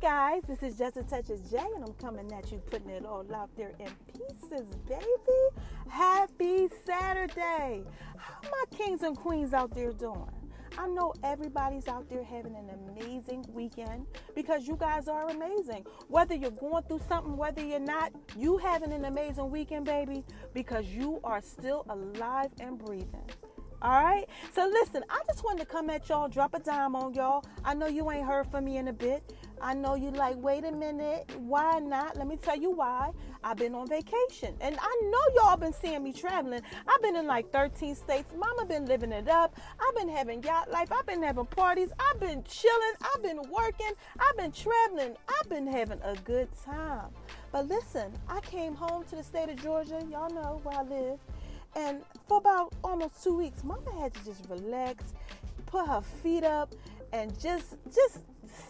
Guys, this is Just a Touch of J, and I'm coming at you, putting it all out there in pieces, baby. Happy Saturday. How my kings and queens out there doing? I know everybody's out there having an amazing weekend because you guys are amazing. Whether you're going through something, whether you're not, you having an amazing weekend, baby, because you are still alive and breathing. All right. So listen, I just wanted to come at y'all, drop a dime on y'all. I know you ain't heard from me in a bit. I know you like, wait a minute, why not? Let me tell you why. I've been on vacation. And I know y'all been seeing me traveling. I've been in like 13 states. Mama been living it up. I've been having yacht life. I've been having parties. I've been chilling. I've been working. I've been traveling. I've been having a good time. But listen, I came home to the state of Georgia. Y'all know where I live. And for about almost two weeks, Mama had to just relax, put her feet up, and just just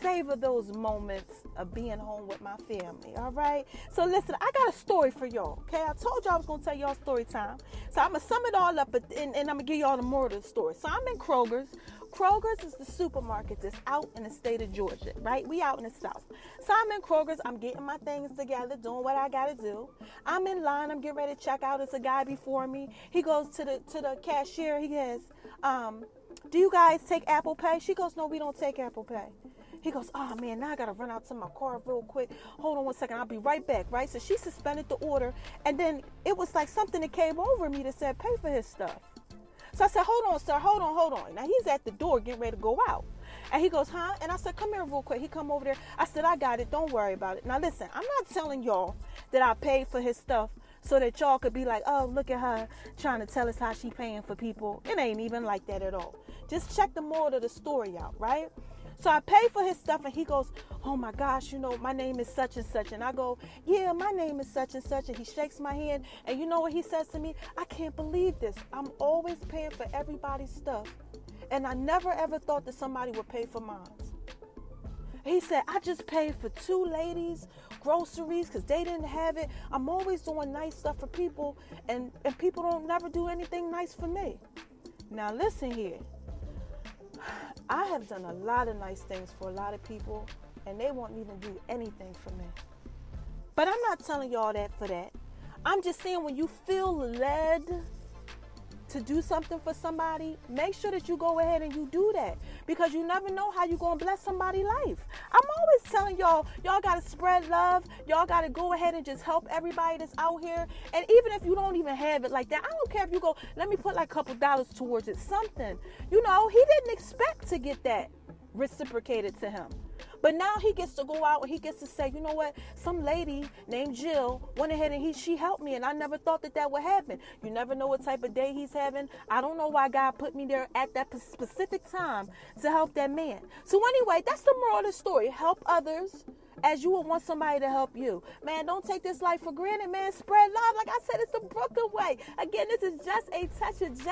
savor those moments of being home with my family. All right. So listen, I got a story for y'all. Okay, I told y'all I was gonna tell y'all story time. So I'm gonna sum it all up, and, and I'm gonna give y'all the moral of the story. So I'm in Kroger's. Kroger's is the supermarket that's out in the state of Georgia, right? We out in the south. So I'm in Kroger's. I'm getting my things together, doing what I gotta do. I'm in line. I'm getting ready to check out. It's a guy before me. He goes to the to the cashier. He goes, um, "Do you guys take Apple Pay?" She goes, "No, we don't take Apple Pay." He goes, oh man, now I gotta run out to my car real quick. Hold on one second, I'll be right back, right? So she suspended the order, and then it was like something that came over me that said, pay for his stuff. So I said, hold on, sir, hold on, hold on. Now he's at the door getting ready to go out. And he goes, huh? And I said, come here real quick. He come over there. I said, I got it. Don't worry about it. Now listen, I'm not telling y'all that I paid for his stuff so that y'all could be like, oh, look at her trying to tell us how she paying for people. It ain't even like that at all. Just check the moral of the story out, right? So I pay for his stuff, and he goes, Oh my gosh, you know, my name is such and such. And I go, Yeah, my name is such and such. And he shakes my hand. And you know what he says to me? I can't believe this. I'm always paying for everybody's stuff. And I never ever thought that somebody would pay for mine. He said, I just paid for two ladies groceries because they didn't have it. I'm always doing nice stuff for people, and, and people don't never do anything nice for me. Now, listen here. I have done a lot of nice things for a lot of people, and they won't even do anything for me. But I'm not telling y'all that for that. I'm just saying when you feel led to do something for somebody, make sure that you go ahead and you do that because you never know how you're going to bless somebody's life. I'm always telling y'all, y'all got to spread love. Y'all got to go ahead and just help everybody that's out here. And even if you don't even have it like that, I don't care if you go, let me put like a couple dollars towards it, something. You know, he didn't expect to get that reciprocated to him. But now he gets to go out and he gets to say, you know what? Some lady named Jill went ahead and he she helped me, and I never thought that that would happen. You never know what type of day he's having. I don't know why God put me there at that specific time to help that man. So anyway, that's the moral of the story. Help others as you would want somebody to help you. Man, don't take this life for granted, man. Spread love. Like I said, it's the Brooklyn way. Again, this is just a touch of J.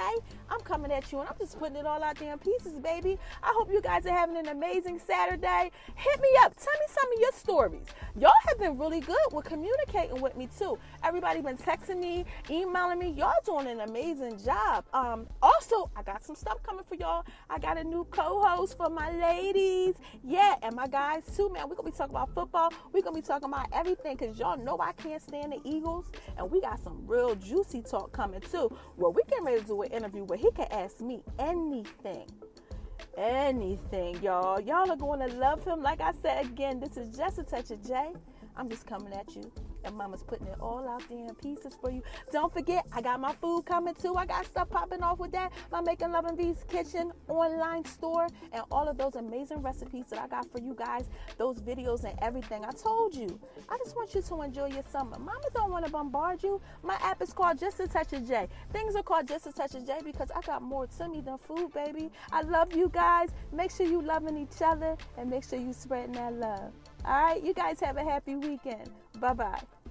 I'm coming at you and I'm just putting it all out there in pieces, baby. I hope you guys are having an amazing Saturday. Hit me up. Tell me some of your stories. Y'all have been really good with communicating with me too. Everybody been texting me, emailing me. Y'all doing an amazing job. Um, also, I got some stuff coming for y'all. I got a new co-host for my ladies. Yeah, and my guys too, man. We're gonna be talking about football. We're to be talking about everything because y'all know I can't stand the Eagles. And we got some real juicy talk coming too. Well, we getting ready to do an interview where he can ask me anything. Anything, y'all. Y'all are going to love him. Like I said again, this is just a touch of J. I'm just coming at you and mama's putting it all out there in pieces for you. Don't forget, I got my food coming too. I got stuff popping off with that. My Making Love and Peace Kitchen online store and all of those amazing recipes that I got for you guys, those videos and everything. I told you, I just want you to enjoy your summer. Mama don't want to bombard you. My app is called Just a Touch of J. Things are called Just a Touch of J because I got more to me than food, baby. I love you guys. Make sure you loving each other and make sure you spreading that love. All right, you guys have a happy weekend. Bye bye.